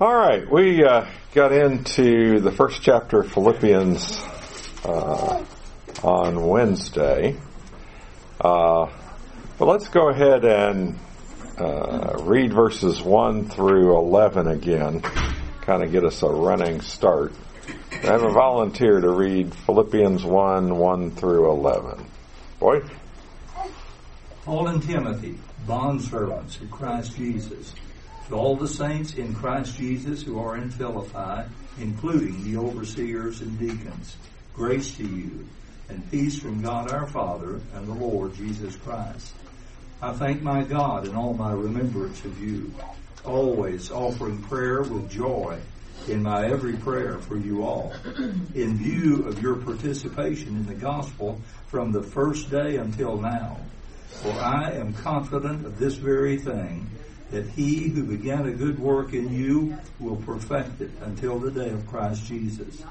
All right, we uh, got into the first chapter of Philippians uh, on Wednesday. Uh, but let's go ahead and uh, read verses 1 through 11 again, kind of get us a running start. I have a volunteer to read Philippians 1 1 through 11. Boy? Paul and Timothy, bondservants of Christ Jesus to all the saints in Christ Jesus who are in Philippi, including the overseers and deacons, grace to you and peace from God our Father and the Lord Jesus Christ. I thank my God in all my remembrance of you, always offering prayer with joy in my every prayer for you all, in view of your participation in the gospel from the first day until now. For I am confident of this very thing that he who began a good work in you will perfect it until the day of Christ Jesus.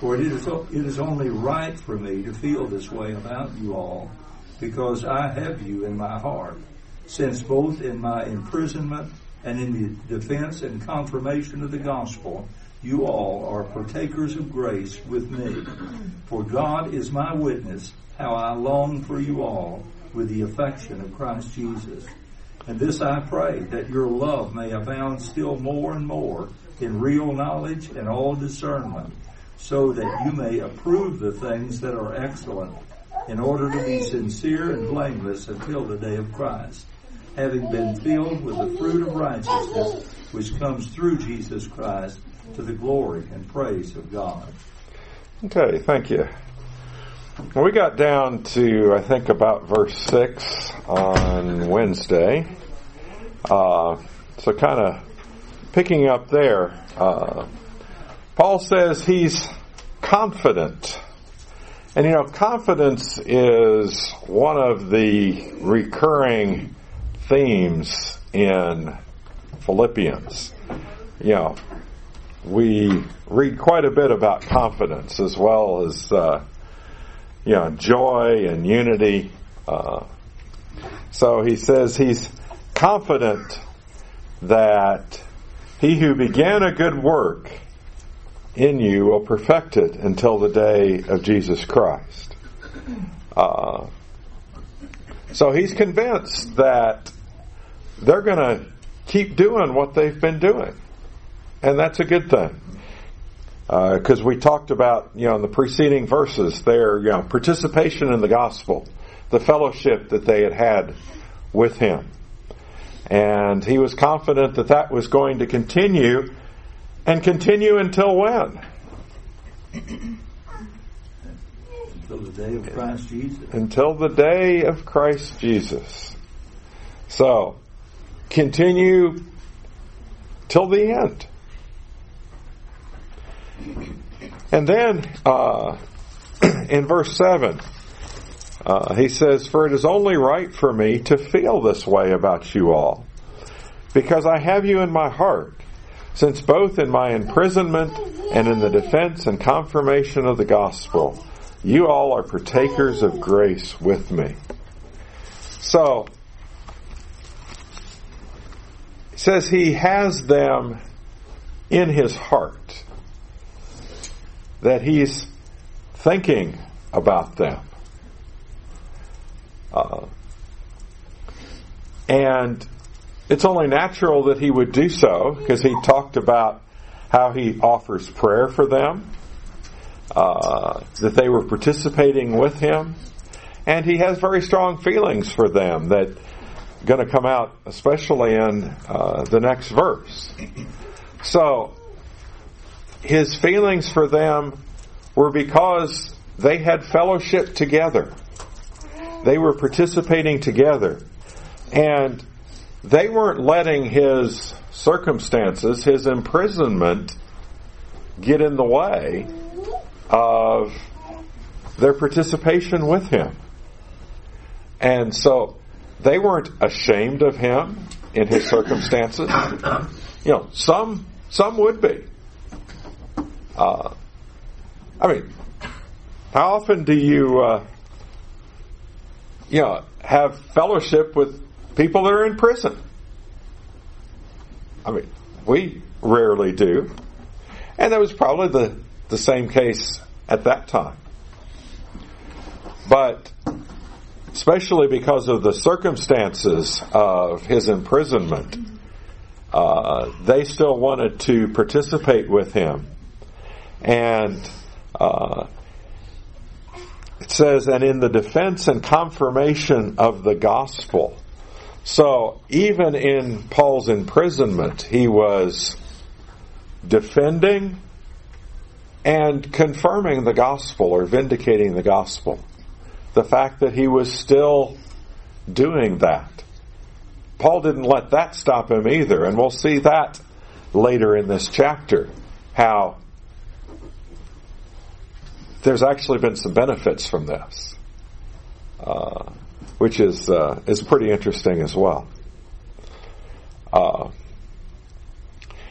For it is, it is only right for me to feel this way about you all, because I have you in my heart, since both in my imprisonment and in the defense and confirmation of the gospel, you all are partakers of grace with me. For God is my witness how I long for you all with the affection of Christ Jesus. And this I pray, that your love may abound still more and more in real knowledge and all discernment, so that you may approve the things that are excellent, in order to be sincere and blameless until the day of Christ, having been filled with the fruit of righteousness which comes through Jesus Christ to the glory and praise of God. Okay, thank you. We got down to, I think, about verse 6 on Wednesday. Uh, so, kind of picking up there, uh, Paul says he's confident. And you know, confidence is one of the recurring themes in Philippians. You know, we read quite a bit about confidence as well as uh, you know, joy and unity. Uh, so he says he's confident that he who began a good work in you will perfect it until the day of Jesus Christ. Uh, so he's convinced that they're going to keep doing what they've been doing. And that's a good thing because uh, we talked about, you know, in the preceding verses, their you know, participation in the gospel, the fellowship that they had had with him. And he was confident that that was going to continue and continue until when? Until the day of Christ Jesus. Until the day of Christ Jesus. So, continue till the end. And then uh, in verse 7, uh, he says, For it is only right for me to feel this way about you all, because I have you in my heart, since both in my imprisonment and in the defense and confirmation of the gospel, you all are partakers of grace with me. So, says he has them in his heart that he's thinking about them. Uh, and it's only natural that he would do so because he talked about how he offers prayer for them, uh, that they were participating with him, and he has very strong feelings for them that going to come out, especially in uh, the next verse. So his feelings for them were because they had fellowship together. They were participating together. And they weren't letting his circumstances, his imprisonment, get in the way of their participation with him. And so they weren't ashamed of him in his circumstances. You know, some some would be. Uh, I mean, how often do you, uh, you know, have fellowship with people that are in prison? I mean, we rarely do. And that was probably the, the same case at that time. But especially because of the circumstances of his imprisonment, uh, they still wanted to participate with him. And uh, it says, and in the defense and confirmation of the gospel. So even in Paul's imprisonment, he was defending and confirming the gospel or vindicating the gospel. The fact that he was still doing that. Paul didn't let that stop him either, and we'll see that later in this chapter, how there's actually been some benefits from this, uh, which is uh, is pretty interesting as well. Uh,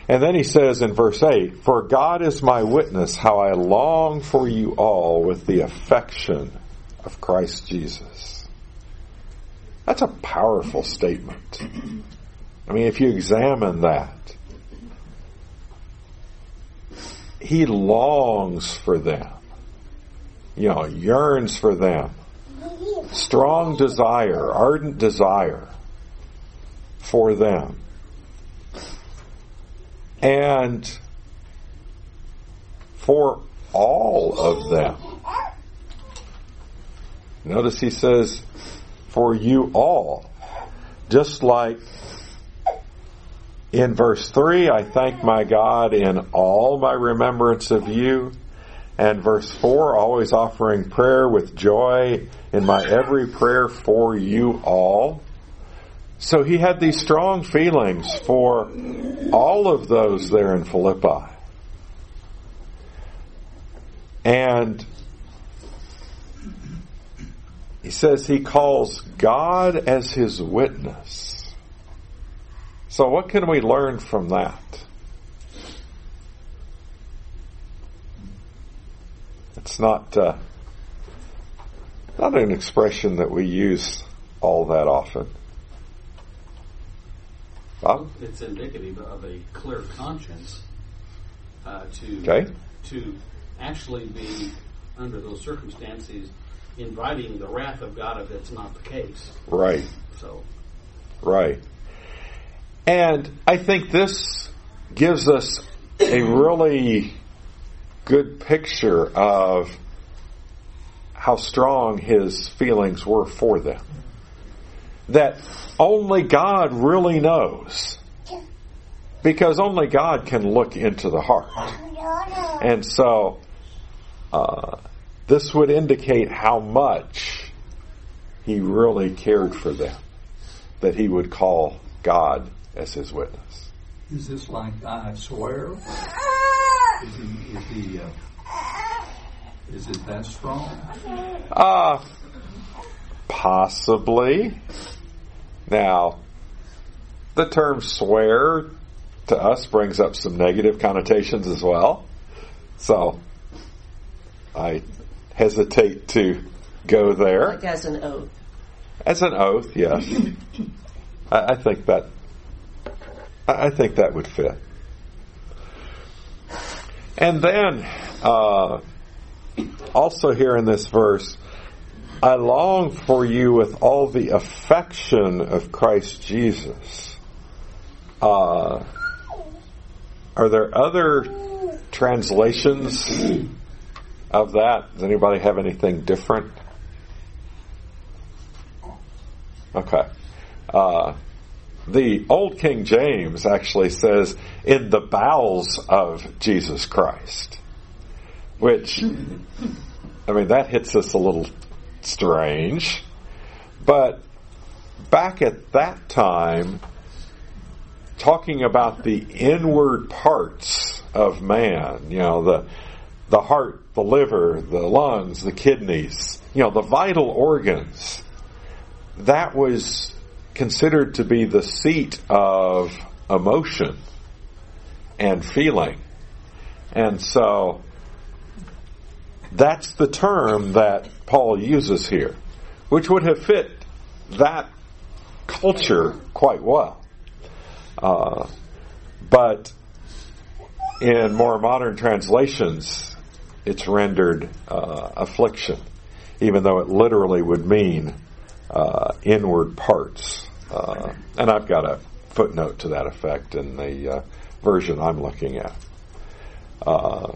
and then he says in verse 8, For God is my witness how I long for you all with the affection of Christ Jesus. That's a powerful statement. I mean, if you examine that, he longs for them, you know, yearns for them. Strong desire, ardent desire for them and for all of them. Notice he says, for you all. Just like in verse 3, I thank my God in all my remembrance of you. And verse 4, always offering prayer with joy in my every prayer for you all. So he had these strong feelings for all of those there in Philippi. And he says he calls God as his witness. So, what can we learn from that? It's not uh, not an expression that we use all that often. Bob? It's indicative of a clear conscience uh, to okay. to actually be under those circumstances inviting the wrath of God if that's not the case. Right. So. Right. And I think this gives us a really good picture of how strong his feelings were for them. That only God really knows. Because only God can look into the heart. And so, uh, this would indicate how much he really cared for them. That he would call God as his witness. Is this like I swear? Is he, is he, uh, is it that strong? Uh, possibly. Now, the term swear to us brings up some negative connotations as well. So, I hesitate to go there. Like as an oath. As an oath, yes. I, I think that I think that would fit. And then, uh, also here in this verse, I long for you with all the affection of Christ Jesus. Uh, are there other translations of that? Does anybody have anything different? Okay. Uh, the Old King James actually says, in the bowels of Jesus Christ. Which, I mean, that hits us a little strange. But back at that time, talking about the inward parts of man, you know, the, the heart, the liver, the lungs, the kidneys, you know, the vital organs, that was considered to be the seat of emotion and feeling. And so that's the term that Paul uses here, which would have fit that culture quite well. Uh, but in more modern translations, it's rendered uh, affliction, even though it literally would mean uh, inward parts. Uh, and I've got a footnote to that effect in the uh, version I'm looking at. Uh,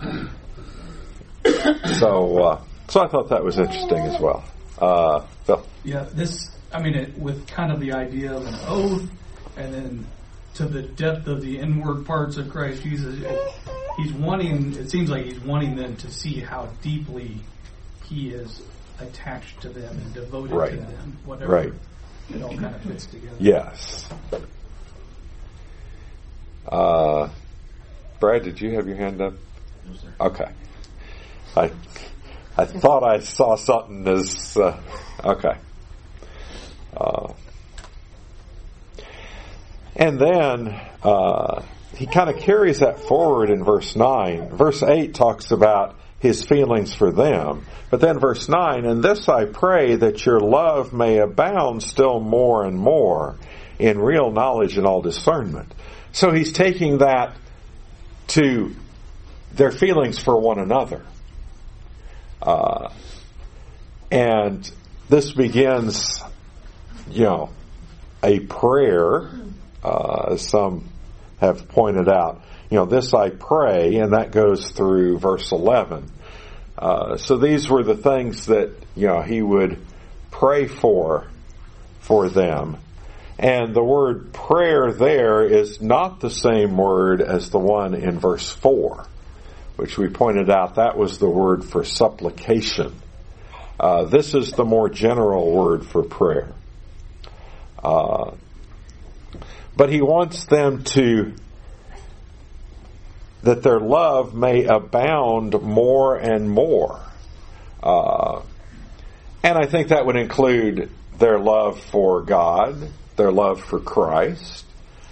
so, uh, so I thought that was interesting as well. Phil. Yeah, this. I mean, it, with kind of the idea of an oath, and then to the depth of the inward parts of Christ Jesus. It, he's wanting. It seems like he's wanting them to see how deeply he is attached to them and devoted right. to them. Whatever. Right. It all kind of fits together. Yes. Uh, Brad, did you have your hand up? No, sir. Okay. I I thought I saw something as uh, okay. Uh, and then uh, he kind of carries that forward in verse 9. Verse 8 talks about his feelings for them. But then verse 9, and this I pray that your love may abound still more and more in real knowledge and all discernment. So he's taking that to their feelings for one another. Uh, and this begins, you know, a prayer uh, as some have pointed out. You know, this I pray, and that goes through verse 11. Uh, so these were the things that, you know, he would pray for, for them. And the word prayer there is not the same word as the one in verse 4, which we pointed out that was the word for supplication. Uh, this is the more general word for prayer. Uh, but he wants them to, that their love may abound more and more. Uh, and I think that would include their love for God, their love for Christ,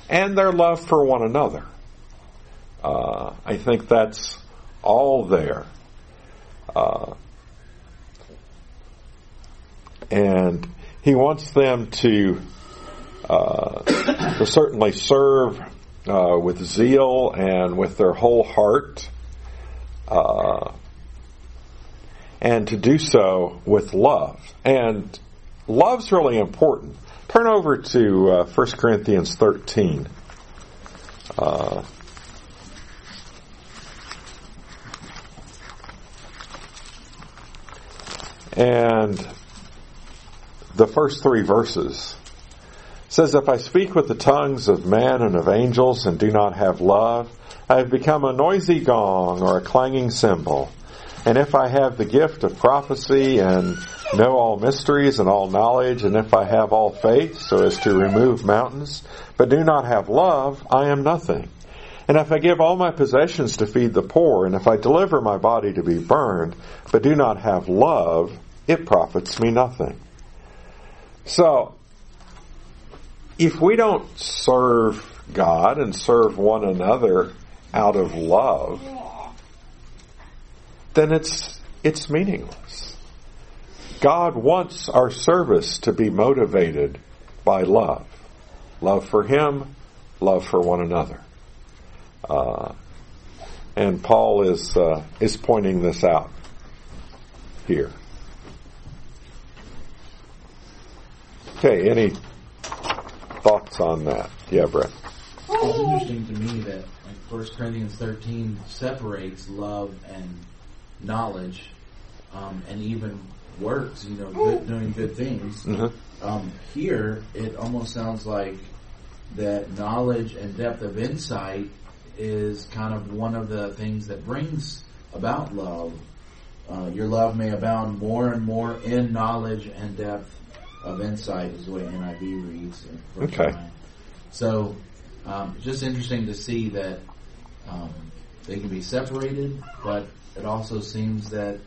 and their love for one another. Uh, I think that's all there. Uh, and he wants them to uh, to certainly serve uh, with zeal and with their whole heart, uh, and to do so with love. And love's really important. Turn over to uh, 1 Corinthians 13. Uh, and the first three verses says, If I speak with the tongues of men and of angels and do not have love, I have become a noisy gong or a clanging cymbal. And if I have the gift of prophecy and know all mysteries and all knowledge, and if I have all faith so as to remove mountains, but do not have love, I am nothing. And if I give all my possessions to feed the poor, and if I deliver my body to be burned, but do not have love, it profits me nothing. So, if we don't serve God and serve one another out of love, then it's it's meaningless. God wants our service to be motivated by love, love for Him, love for one another, uh, and Paul is uh, is pointing this out here. Okay, any thoughts on that? Yeah, Brett. It's interesting to me that like First Corinthians thirteen separates love and knowledge, um, and even works. You know, good, doing good things. Mm-hmm. Um, here, it almost sounds like that knowledge and depth of insight is kind of one of the things that brings about love. Uh, your love may abound more and more in knowledge and depth of insight, is the way NIV reads. in verse Okay. nine. So, um, just interesting to see that um, they can be separated, but it also seems that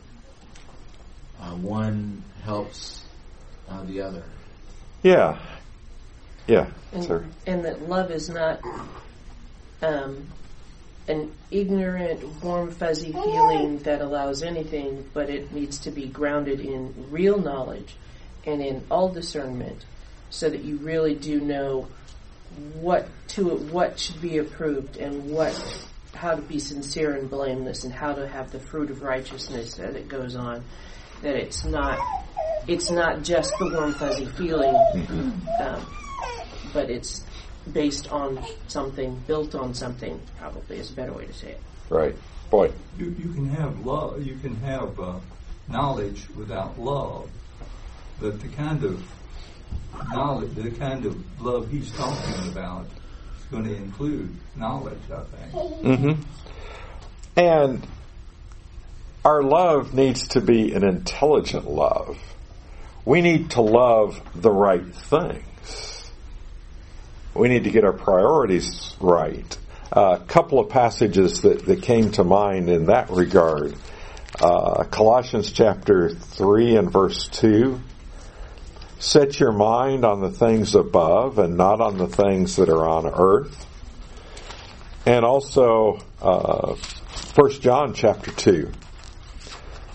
uh, one helps uh, the other. Yeah. Yeah, and, sir. and that love is not um, an ignorant, warm, fuzzy feeling that allows anything, but it needs to be grounded in real knowledge and in all discernment so that you really do know what to what should be approved and what how to be sincere and blameless and how to have the fruit of righteousness as it goes on. That it's not it's not just the warm fuzzy feeling, um, but it's based on something, built on something. Probably is a better way to say it. Right. Boy. You, you can have love. You can have uh, knowledge without love, but the kind of knowledge, the kind of love he's talking about, is going to include knowledge. I think. Mm-hmm. And our love needs to be an intelligent love. We need to love the right things. We need to get our priorities right. A couple of passages that, that came to mind in that regard. Uh, Colossians chapter 3 and verse 2. Set your mind on the things above and not on the things that are on earth. And also, uh, 1 John chapter 2,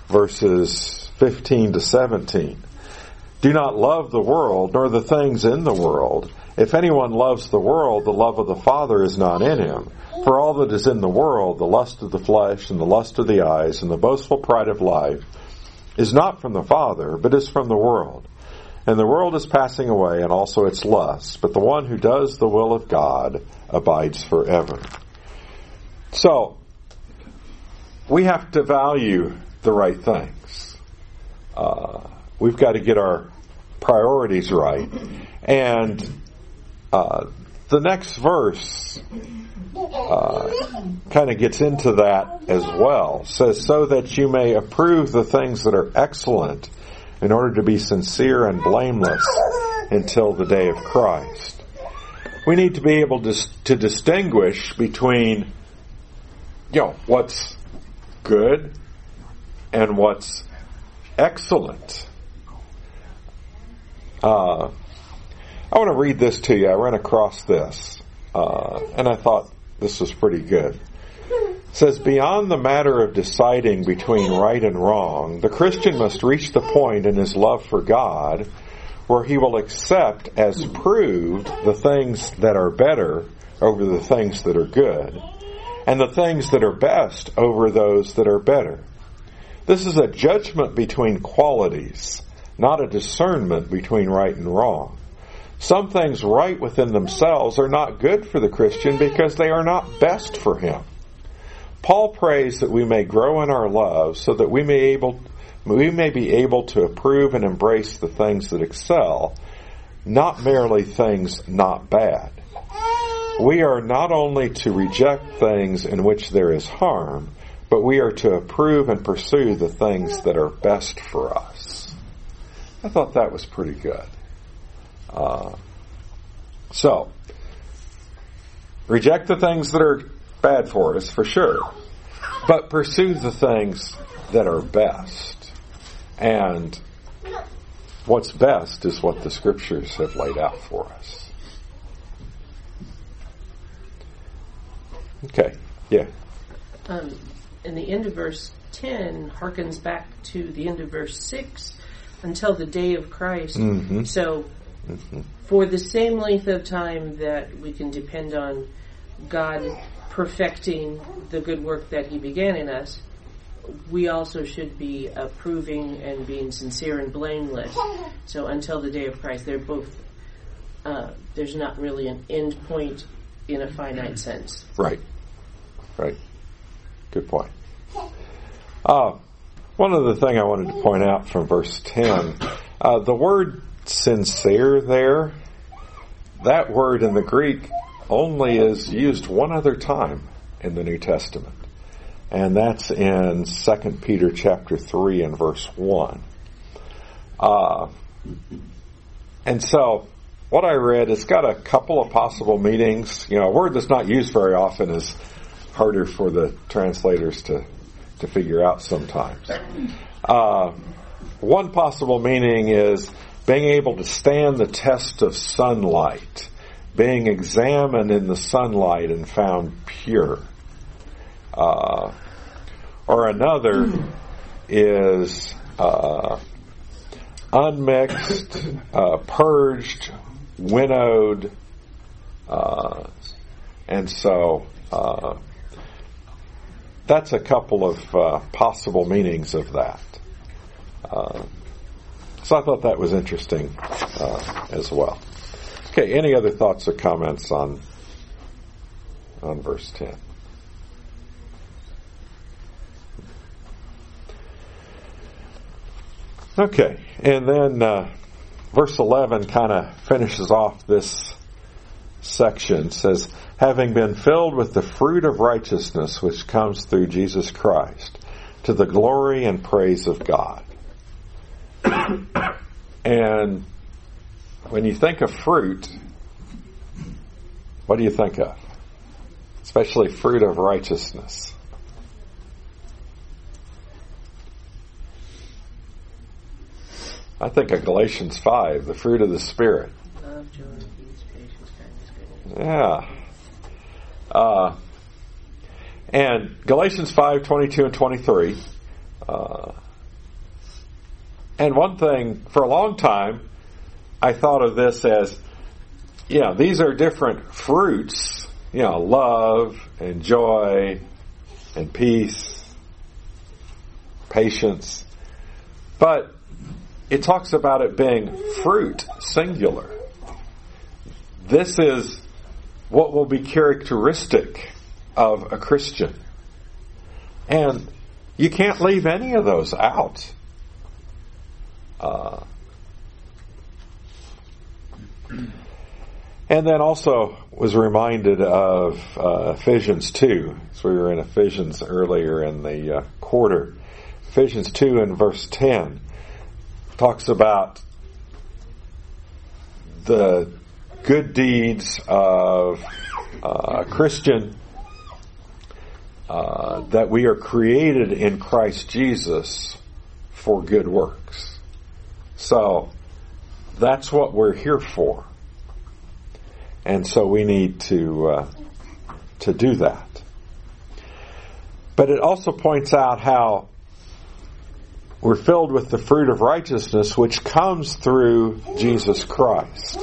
verses 15 to 17. Do not love the world nor the things in the world. If anyone loves the world, the love of the Father is not in him. For all that is in the world, the lust of the flesh and the lust of the eyes and the boastful pride of life, is not from the Father, but is from the world. And the world is passing away and also its lusts, but the one who does the will of God abides forever. So, we have to value the right things. Uh, we've got to get our priorities right. And uh, the next verse uh, kind of gets into that as well. says, so that you may approve the things that are excellent in order to be sincere and blameless until the day of Christ. We need to be able to, to distinguish between, you know, what's good and what's excellent. Uh, I want to read this to you. I ran across this, uh, and I thought this was pretty good. Says, beyond the matter of deciding between right and wrong, the Christian must reach the point in his love for God where he will accept as proved the things that are better over the things that are good, and the things that are best over those that are better. This is a judgment between qualities, not a discernment between right and wrong. Some things right within themselves are not good for the Christian because they are not best for him. Paul prays that we may grow in our love so that we may able we may be able to approve and embrace the things that excel, not merely things not bad. We are not only to reject things in which there is harm, but we are to approve and pursue the things that are best for us. I thought that was pretty good. Uh, so, reject the things that are bad for us, for sure, but pursue the things that are best. And what's best is what the scriptures have laid out for us. Okay, yeah. Um, and the end of verse 10 harkens back to the end of verse 6 until the day of Christ. Mm-hmm. So, for the same length of time that we can depend on God perfecting the good work that He began in us, we also should be approving and being sincere and blameless. So, until the day of Christ, they're both, uh, there's not really an end point in a finite sense. Right. Right. Good point. Uh, one other thing I wanted to point out from verse 10, uh, the word sincere there, that word in the Greek only is used one other time in the New Testament. And that's in 2 Peter chapter 3 and verse 1. Uh, and so, what I read, it's got a couple of possible meanings. You know, a word that's not used very often is harder for the translators to, to figure out sometimes. Uh, one possible meaning is being able to stand the test of sunlight, being examined in the sunlight and found pure. Uh, or another is uh, unmixed, uh, purged, winnowed, uh, And so uh, that's a couple of uh, possible meanings of that. Uh, so I thought that was interesting uh, as well. Okay, any other thoughts or comments on on verse ten? Okay, and then uh, verse 11 kind of finishes off this section. says, having been filled with the fruit of righteousness which comes through Jesus Christ, to the glory and praise of God. and when you think of fruit, what do you think of? Especially fruit of righteousness. I think of Galatians 5, the fruit of the Spirit. Yeah. Uh, and Galatians 5, 22 and 23. Uh, and one thing, for a long time, I thought of this as, yeah, these are different fruits, you know, love and joy and peace, patience. But it talks about it being fruit, singular. This is what will be characteristic of a Christian. And you can't leave any of those out. Uh, and then also was reminded of uh, Ephesians 2. So we were in Ephesians earlier in the uh, quarter. Ephesians 2 and verse 10 talks about the good deeds of uh, a Christian uh, that we are created in Christ Jesus for good works. So that's what we're here for, and so we need to uh, to do that. But it also points out how we're filled with the fruit of righteousness which comes through Jesus Christ.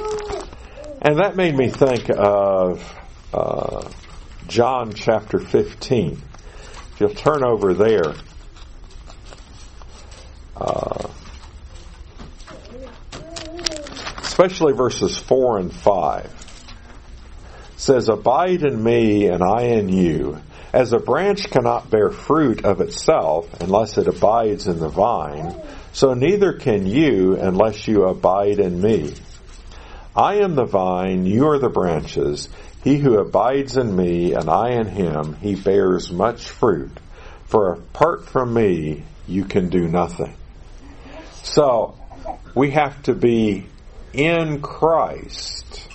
And that made me think of uh, John chapter 15. If you'll turn over there. Uh, especially verses 4 and 5 says abide in me and I in you as a branch cannot bear fruit of itself unless it abides in the vine, so neither can you unless you abide in me. I am the vine, you are the branches. He who abides in me and I in him, he bears much fruit. For apart from me, you can do nothing. So, we have to be in Christ,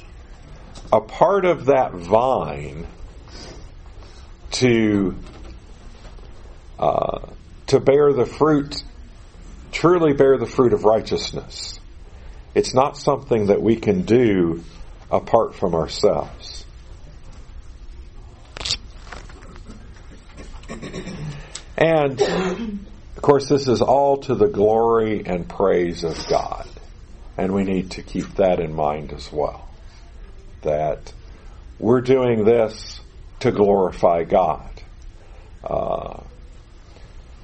a part of that vine to uh, to bear the fruit, truly bear the fruit of righteousness. It's not something that we can do apart from ourselves. And of course, this is all to the glory and praise of God. And we need to keep that in mind as well. That we're doing this to glorify God. Uh,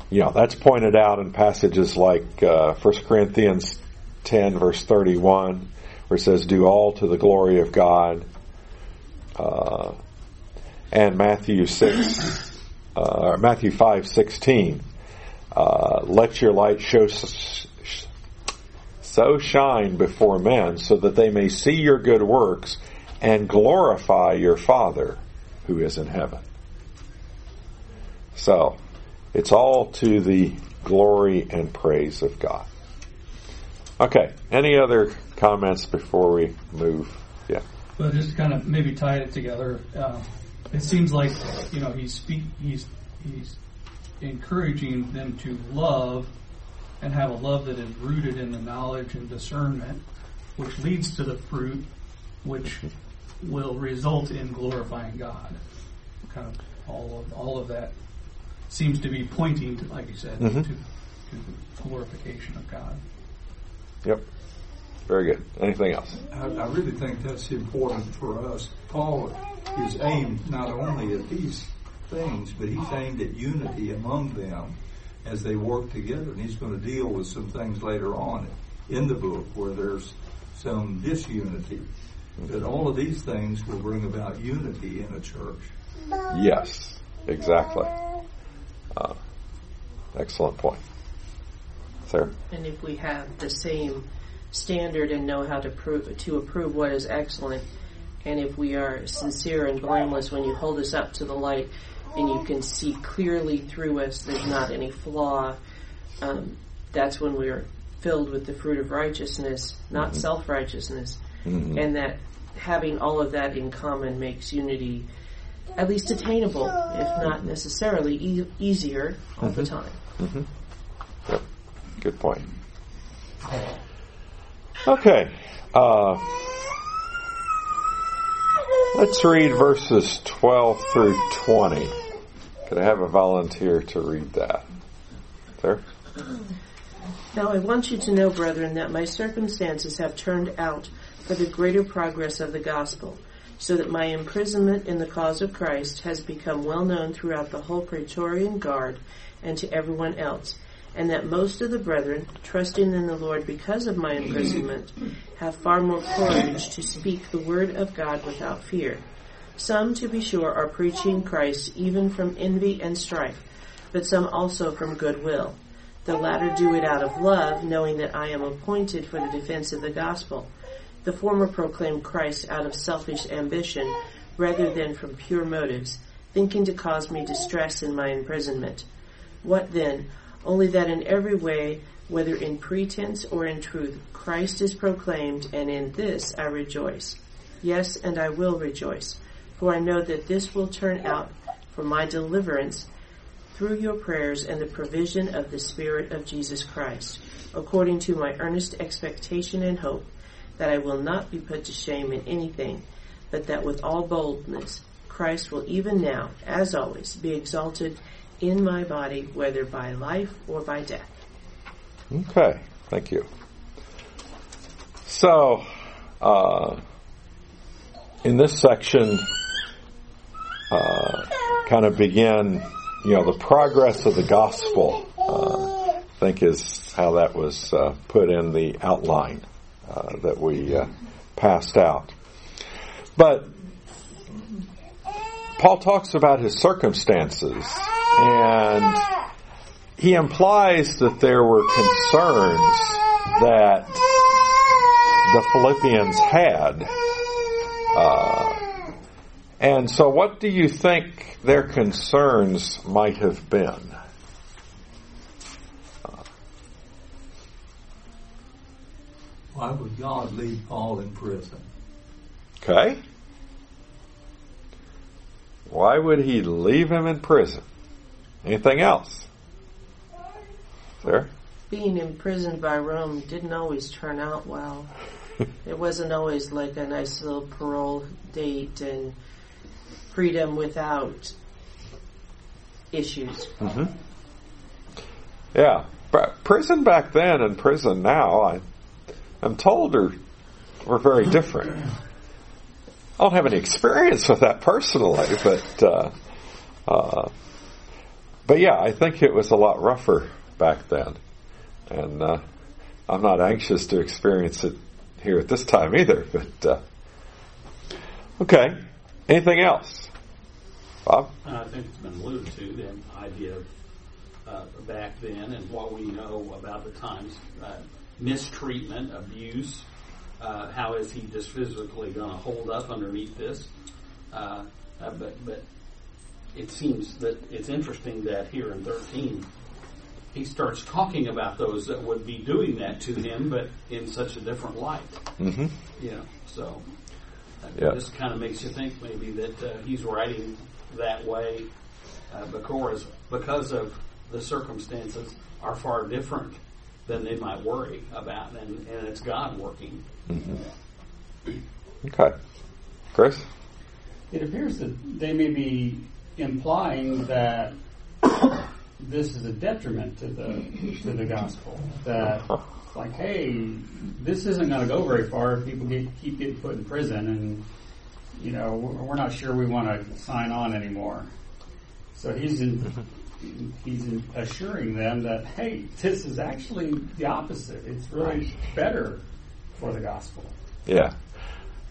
you know, that's pointed out in passages like uh, 1 Corinthians 10, verse 31, where it says, Do all to the glory of God. Uh, and Matthew 6, uh, Matthew 5, 16, uh, let your light show so shine before men so that they may see your good works and glorify your Father who is in heaven. So, it's all to the glory and praise of God. Okay, any other comments before we move? Yeah. But just kind of maybe tie it together. Uh, it seems like you know he's speak he's he's encouraging them to love and have a love that is rooted in the knowledge and discernment, which leads to the fruit, which will result in glorifying God. Kind of all of all of that seems to be pointing to, like you said, Mhm. to, to glorification of God. Yep. Very good. Anything else? I, I really think that's important for us. Paul is aimed not only at these things, but he's aimed at unity among them as they work together. And he's going to deal with some things later on in the book where there's some disunity. But all of these things will bring about unity in a church. Yes, exactly. Uh, excellent point. Sarah? And if we have the same standard and know how to prove to approve what is excellent, and if we are sincere and blameless when you hold us up to the light, and you can see clearly through us, there's not any flaw. Um, that's when we're filled with the fruit of righteousness, not mm-hmm. self righteousness, mm-hmm. and that having all of that in common makes unity at least attainable, if not necessarily e- easier all mm-hmm. the time. Mm-hmm. Yep. Good point. Okay. Uh, let's read verses 12 through 20. Could I have a volunteer to read that? There. Now I want you to know, brethren, that my circumstances have turned out for the greater progress of the gospel, so that my imprisonment in the cause of Christ has become well known throughout the whole Praetorian Guard and to everyone else, and that most of the brethren, trusting in the Lord because of my imprisonment, have far more courage to speak the word of God without fear. Some, to be sure, are preaching Christ even from envy and strife, but some also from goodwill. The latter do it out of love, knowing that I am appointed for the defense of the gospel. The former proclaimed Christ out of selfish ambition rather than from pure motives, thinking to cause me distress in my imprisonment. What then? Only that in every way, whether in pretense or in truth, Christ is proclaimed, and in this I rejoice. Yes, and I will rejoice, for I know that this will turn out for my deliverance through your prayers and the provision of the Spirit of Jesus Christ, according to my earnest expectation and hope that I will not be put to shame in anything, but that with all boldness Christ will even now, as always, be exalted in my body, whether by life or by death. Okay, thank you. So, uh, in this section, uh, kind of begin, you know, the progress of the gospel, uh, I think is how that was uh, put in the outline. Uh, that we uh, passed out. But Paul talks about his circumstances, and he implies that there were concerns that the Philippians had. Uh, and so, what do you think their concerns might have been? Why would God leave Paul in prison? Okay. Why would he leave him in prison? Anything else? There? Being imprisoned by Rome didn't always turn out well. it wasn't always like a nice little parole date and freedom without issues. Mm-hmm. Yeah. Prison back then and prison now, I I'm told are were very different. I don't have any experience with that personally, but uh, uh, but yeah, I think it was a lot rougher back then, and uh, I'm not anxious to experience it here at this time either. But uh, okay, anything else, Bob? I think it's been alluded to the idea of uh, back then and what we know about the times uh, mistreatment, abuse. Uh, how is he just physically going to hold up underneath this? Uh, uh, but but it seems that it's interesting that here in 13 he starts talking about those that would be doing that to him, but in such a different light. Mm-hmm. You know, so uh, yeah. this kind of makes you think maybe that uh, he's writing that way uh, because because of the circumstances are far different than they might worry about, and, and it's God working. Mm-hmm. Okay. Chris? It appears that they may be implying that this is a detriment to the to the gospel. That like, hey, this isn't going to go very far if people get, keep getting put in prison, and you know, we're not sure we want to sign on anymore. So he's in, he's assuring them that hey, this is actually the opposite. It's really better for the gospel. Yeah,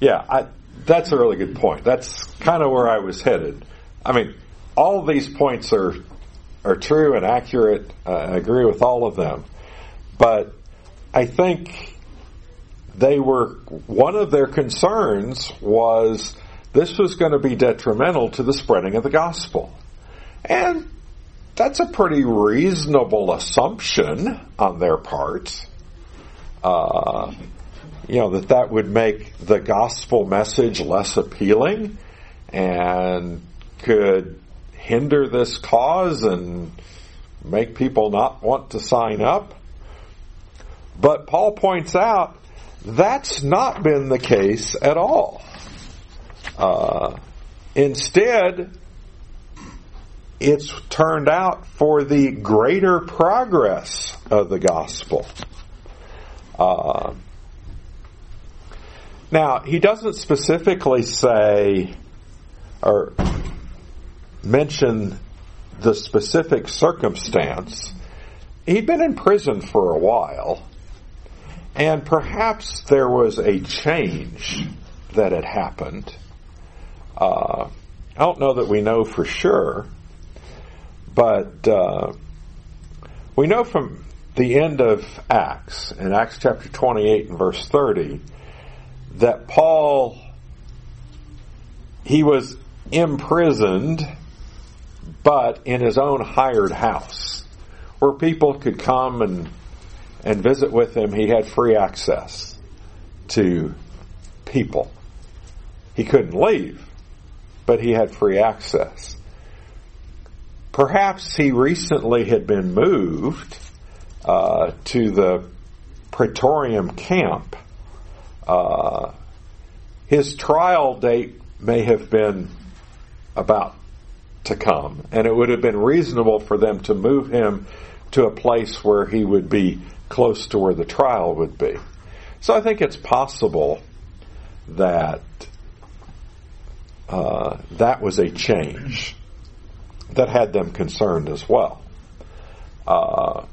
yeah. I, that's a really good point. That's kind of where I was headed. I mean, all these points are are true and accurate. Uh, I agree with all of them, but I think they were one of their concerns was this was going to be detrimental to the spreading of the gospel. And that's a pretty reasonable assumption on their part. Uh, you know, that that would make the gospel message less appealing and could hinder this cause and make people not want to sign up. But Paul points out that's not been the case at all. Uh, instead, it's turned out for the greater progress of the gospel. Uh, now, he doesn't specifically say or mention the specific circumstance. He'd been in prison for a while, and perhaps there was a change that had happened. Uh, I don't know that we know for sure, but uh, we know from the end of Acts, in Acts chapter 28 and verse 30, that Paul, he was imprisoned, but in his own hired house, where people could come and, and visit with him. He had free access to people. He couldn't leave, but he had free access. Perhaps he recently had been moved uh, to the Praetorium camp. Uh, his trial date may have been about to come, and it would have been reasonable for them to move him to a place where he would be close to where the trial would be. So I think it's possible that uh, that was a change that had them concerned as well. Uh,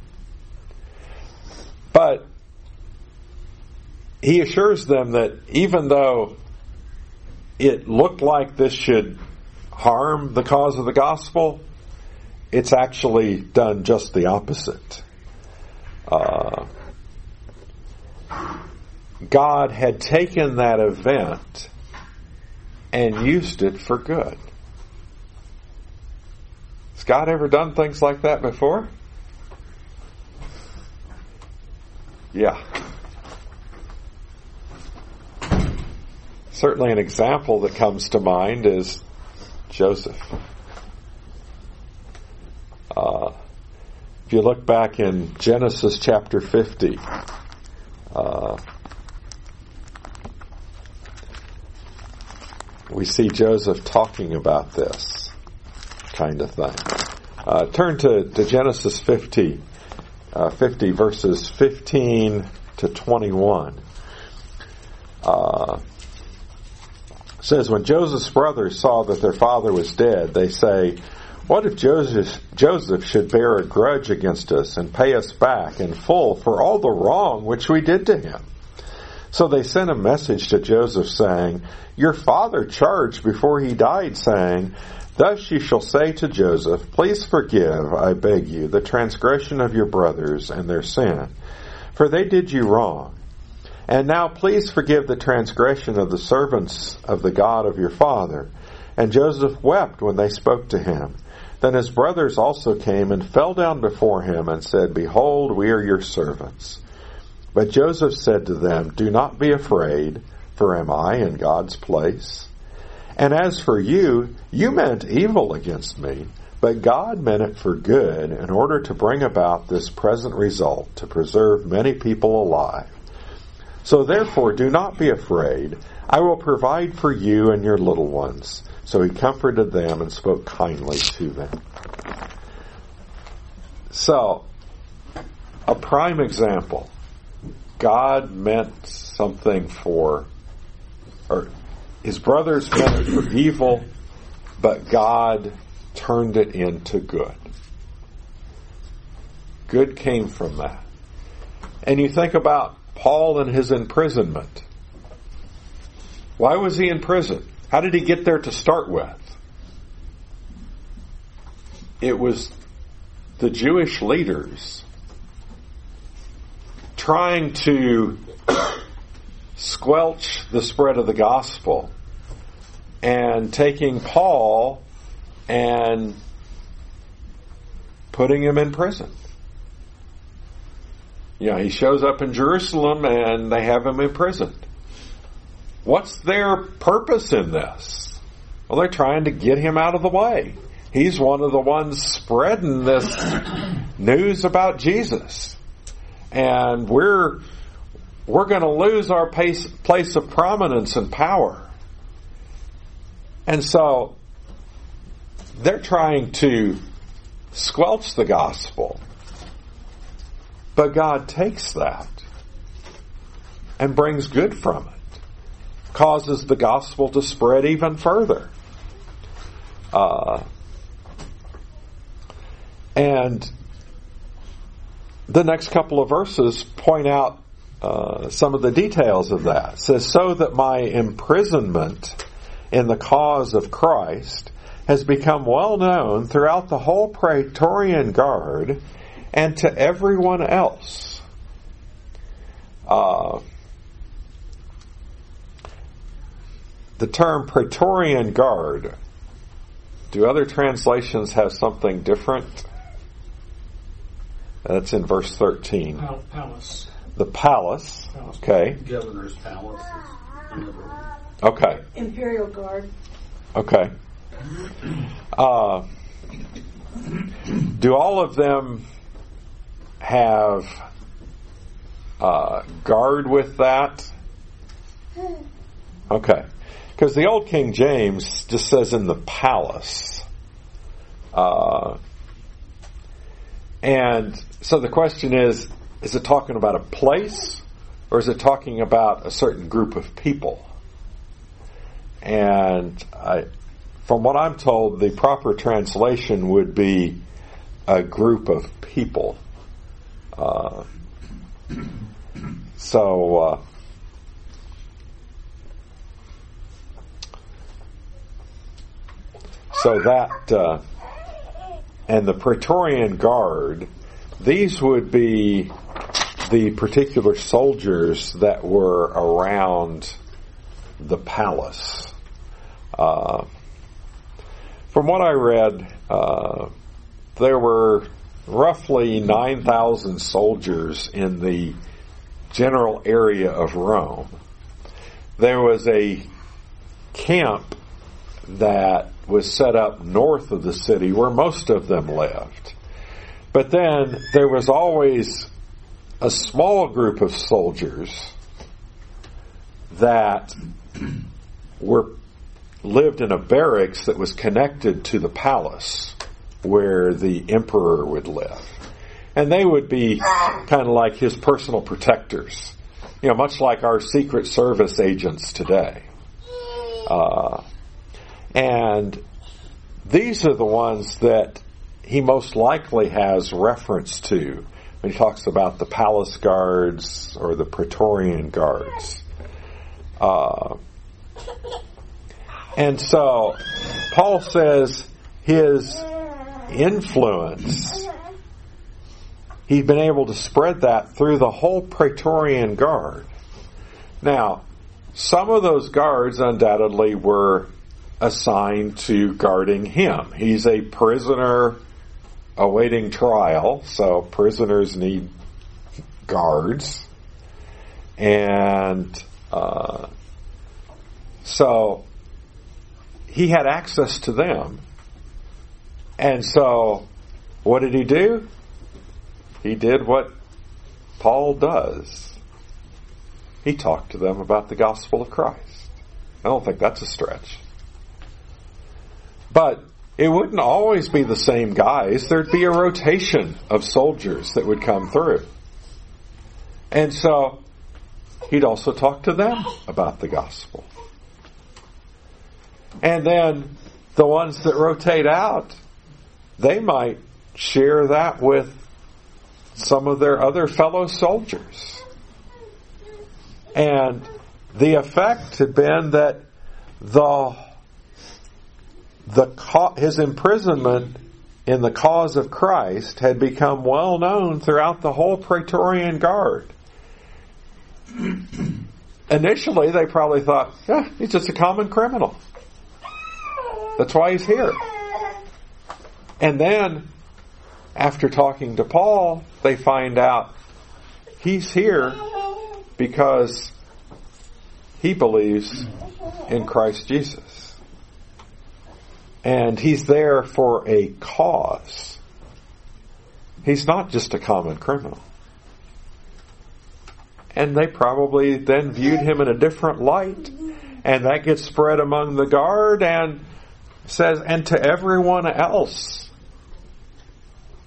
but he assures them that even though it looked like this should harm the cause of the gospel, it's actually done just the opposite. Uh, God had taken that event and used it for good. Has God ever done things like that before? Yeah. Certainly, an example that comes to mind is Joseph. Uh, if you look back in Genesis chapter 50, uh, we see Joseph talking about this kind of thing. Uh, turn to, to Genesis 50, uh, 50 verses 15 to 21. Uh, says, When Joseph's brothers saw that their father was dead, they say, What if Joseph, Joseph should bear a grudge against us and pay us back in full for all the wrong which we did to him? So they sent a message to Joseph saying, Your father charged before he died, saying, Thus you shall say to Joseph, Please forgive, I beg you, the transgression of your brothers and their sin, for they did you wrong. And now please forgive the transgression of the servants of the God of your father. And Joseph wept when they spoke to him. Then his brothers also came and fell down before him and said, Behold, we are your servants. But Joseph said to them, Do not be afraid, for am I in God's place? And as for you, you meant evil against me, but God meant it for good in order to bring about this present result, to preserve many people alive. So therefore, do not be afraid. I will provide for you and your little ones. So he comforted them and spoke kindly to them. So, a prime example God meant something for, or his brothers meant it for evil, but God turned it into good. Good came from that. And you think about Paul and his imprisonment. Why was he in prison? How did he get there to start with? It was the Jewish leaders trying to squelch the spread of the gospel and taking Paul and putting him in prison. You know, he shows up in Jerusalem and they have him imprisoned. What's their purpose in this? Well, they're trying to get him out of the way. He's one of the ones spreading this news about Jesus. And we're, we're going to lose our place, place of prominence and power. And so, they're trying to squelch the gospel. But God takes that and brings good from it, causes the gospel to spread even further. Uh, and the next couple of verses point out uh, some of the details of that. It says, So that my imprisonment in the cause of Christ has become well known throughout the whole Praetorian Guard and to everyone else. Uh, the term Praetorian Guard, do other translations have something different? That's in verse 13. Palace. The palace. Okay. Governor's palace. Okay. Imperial Guard. Okay. Uh, do all of them have uh, guard with that? Okay. Because the old King James just says in the palace. Uh, and so the question is is it talking about a place or is it talking about a certain group of people? And I, from what I'm told, the proper translation would be a group of people. Uh, so, uh, so that, uh, and the Praetorian Guard, these would be the particular soldiers that were around the palace. Uh, from what I read, uh, there were roughly 9,000 soldiers in the general area of Rome. There was a camp that was set up north of the city where most of them lived. But then there was always a small group of soldiers that were lived in a barracks that was connected to the palace where the emperor would live. And they would be kind of like his personal protectors, you know, much like our Secret Service agents today. Uh, and these are the ones that he most likely has reference to when he talks about the palace guards or the Praetorian guards. Uh, and so Paul says his influence, he'd been able to spread that through the whole Praetorian Guard. Now, some of those guards undoubtedly were assigned to guarding him. He's a prisoner awaiting trial, so prisoners need guards. And uh, so he had access to them. And so, what did he do? He did what Paul does. He talked to them about the gospel of Christ. I don't think that's a stretch. But it wouldn't always be the same guys. There'd be a rotation of soldiers that would come through. And so he'd also talk to them about the gospel. And then the ones that rotate out, they might share that with some of their other fellow soldiers. And the effect had been that the the his imprisonment in the cause of Christ had become well known throughout the whole Praetorian Guard. Initially, they probably thought, yeah, he's just a common criminal. That's why he's here. And then, after talking to Paul, they find out he's here because he believes in Christ Jesus. And he's there for a cause. He's not just a common criminal. And they probably then viewed him in a different light. And that gets spread among the guard and says, and to everyone else.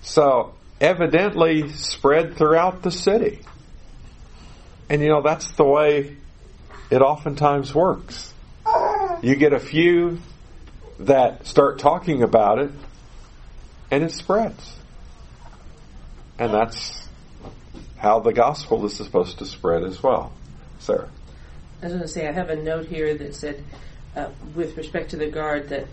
So evidently spread throughout the city. And you know, that's the way it oftentimes works. You get a few that start talking about it, and it spreads. And that's how the gospel is supposed to spread as well. Sarah. I was going to say, I have a note here that said, uh, with respect to the guard, that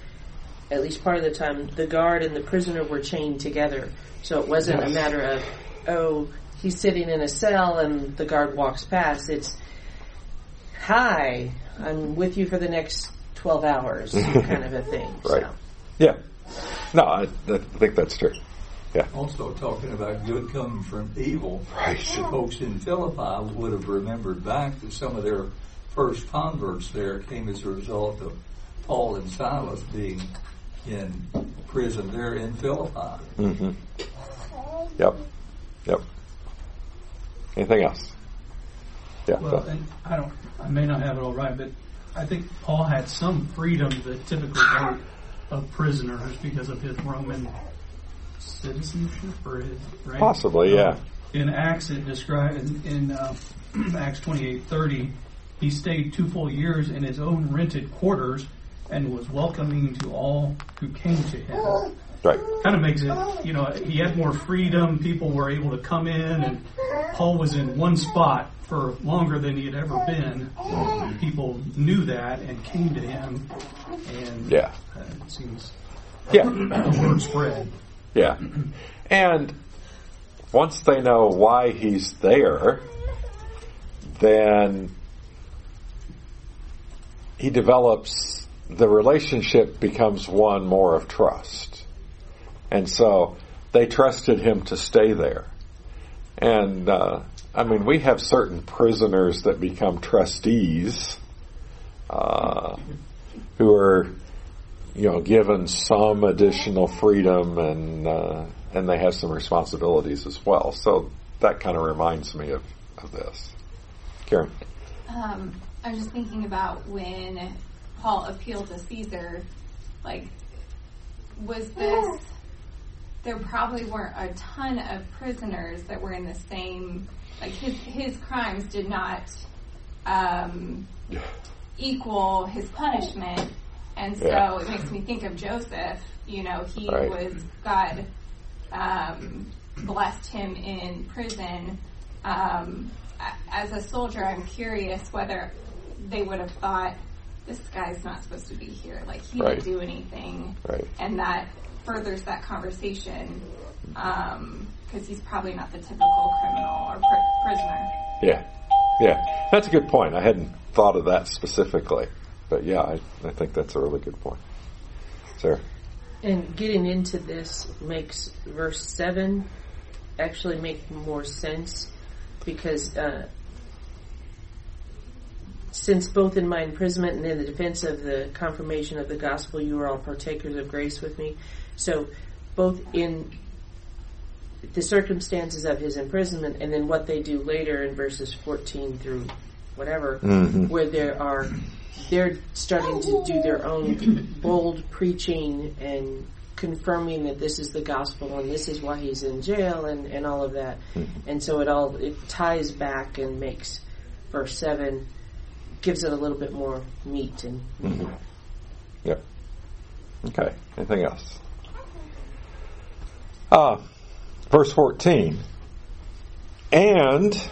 at least part of the time, the guard and the prisoner were chained together. So it wasn't yes. a matter of, oh, he's sitting in a cell and the guard walks past. It's, hi, I'm with you for the next 12 hours, kind of a thing. right. So. Yeah. No, I, I, think that's true. Yeah. Also, talking about good coming from evil, right. the folks in Philippi would have remembered back that some of their first converts there came as a result of Paul and Silas being in prison there in Philippi. Mm-hmm. Yep. Yep. Anything else? Yeah. Well, I don't. I may not have it all right, but I think Paul had some freedom that typically of prisoners because of his Roman citizenship or his right? possibly, yeah. in Acts, it describes in, in uh, Acts twenty eight thirty, he stayed two full years in his own rented quarters and was welcoming to all who came to him. Right. Kind of makes it, you know, he had more freedom. People were able to come in, and Paul was in one spot for longer than he had ever been. People knew that and came to him, and yeah, uh, it seems yeah the word spread. Yeah, and once they know why he's there, then he develops the relationship becomes one more of trust. And so they trusted him to stay there. And, uh, I mean, we have certain prisoners that become trustees, uh, who are, you know, given some additional freedom and, uh, and they have some responsibilities as well. So that kind of reminds me of, of this. Karen. Um, I was just thinking about when Paul appealed to Caesar, like, was this there probably weren't a ton of prisoners that were in the same like his his crimes did not um, equal his punishment, and so yeah. it makes me think of Joseph. You know, he right. was God um, blessed him in prison. Um, as a soldier, I'm curious whether they would have thought this guy's not supposed to be here. Like he right. didn't do anything, right. and that furthers that conversation because um, he's probably not the typical criminal or pr- prisoner. Yeah, yeah, that's a good point. I hadn't thought of that specifically, but yeah, I, I think that's a really good point. Sarah. And getting into this makes verse seven actually make more sense because uh, since both in my imprisonment and in the defense of the confirmation of the gospel, you are all partakers of grace with me. So, both in the circumstances of his imprisonment and then what they do later in verses 14 through whatever, mm-hmm. where there are, they're starting to do their own bold preaching and confirming that this is the gospel and this is why he's in jail and, and all of that. Mm-hmm. And so it all, it ties back and makes verse 7, gives it a little bit more meat and. Mm-hmm. Okay. Anything else? Uh, verse 14. And,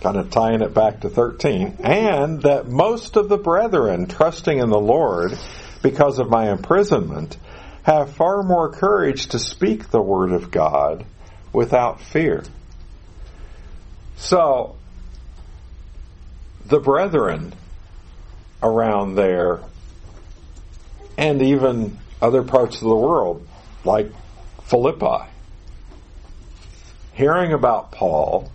kind of tying it back to 13, and that most of the brethren, trusting in the Lord because of my imprisonment, have far more courage to speak the word of God without fear. So, the brethren around there, and even other parts of the world, like Philippi, hearing about Paul,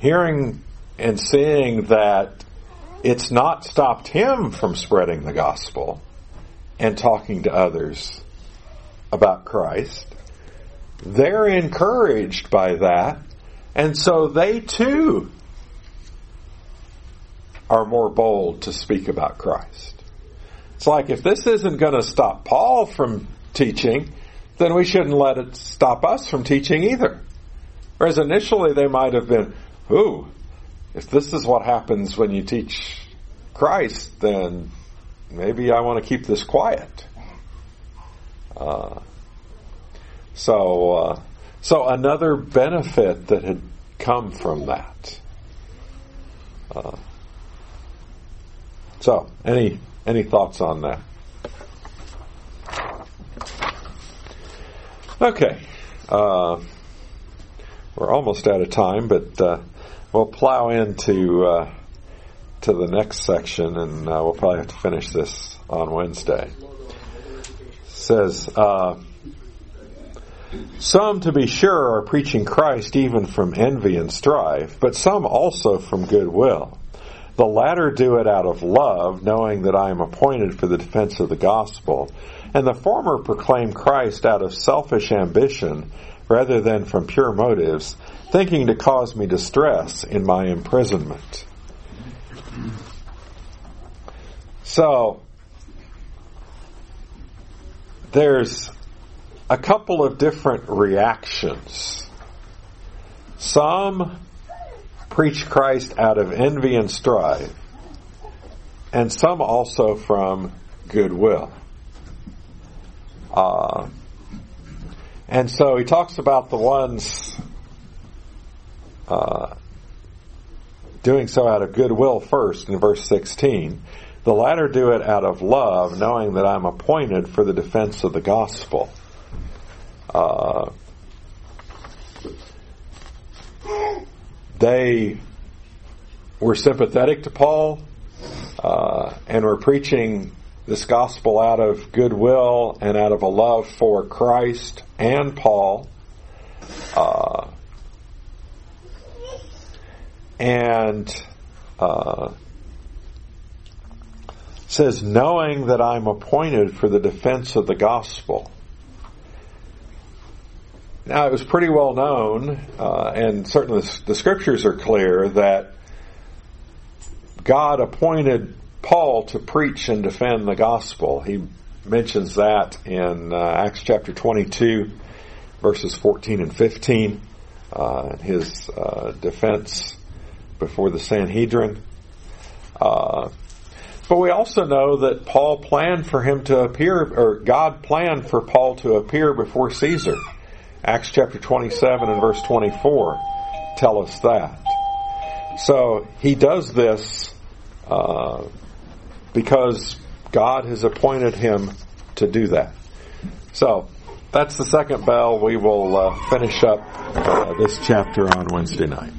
hearing and seeing that it's not stopped him from spreading the gospel and talking to others about Christ, they're encouraged by that, and so they too are more bold to speak about Christ. It's like if this isn't going to stop Paul from teaching, then we shouldn't let it stop us from teaching either. Whereas initially they might have been, ooh, if this is what happens when you teach Christ, then maybe I want to keep this quiet. Uh, so, uh, so another benefit that had come from that. Uh, so, any any thoughts on that? Okay, uh, we're almost out of time, but uh, we'll plow into uh, to the next section, and uh, we'll probably have to finish this on Wednesday. Says. Uh, some, to be sure, are preaching Christ even from envy and strife, but some also from goodwill. The latter do it out of love, knowing that I am appointed for the defense of the gospel, and the former proclaim Christ out of selfish ambition rather than from pure motives, thinking to cause me distress in my imprisonment. So, there's a couple of different reactions. Some preach Christ out of envy and strife, and some also from goodwill. Uh, and so he talks about the ones uh, doing so out of goodwill first in verse 16. The latter do it out of love, knowing that I'm appointed for the defense of the gospel. Uh, they were sympathetic to Paul uh, and were preaching this gospel out of goodwill and out of a love for Christ and Paul. Uh, and uh, says, knowing that I'm appointed for the defense of the gospel. Now, it was pretty well known, uh, and certainly the scriptures are clear, that God appointed Paul to preach and defend the gospel. He mentions that in uh, Acts chapter 22, verses 14 and 15, uh, his uh, defense before the Sanhedrin. Uh, but we also know that Paul planned for him to appear, or God planned for Paul to appear before Caesar. Acts chapter 27 and verse 24 tell us that. So he does this uh, because God has appointed him to do that. So that's the second bell. We will uh, finish up uh, this chapter on Wednesday night.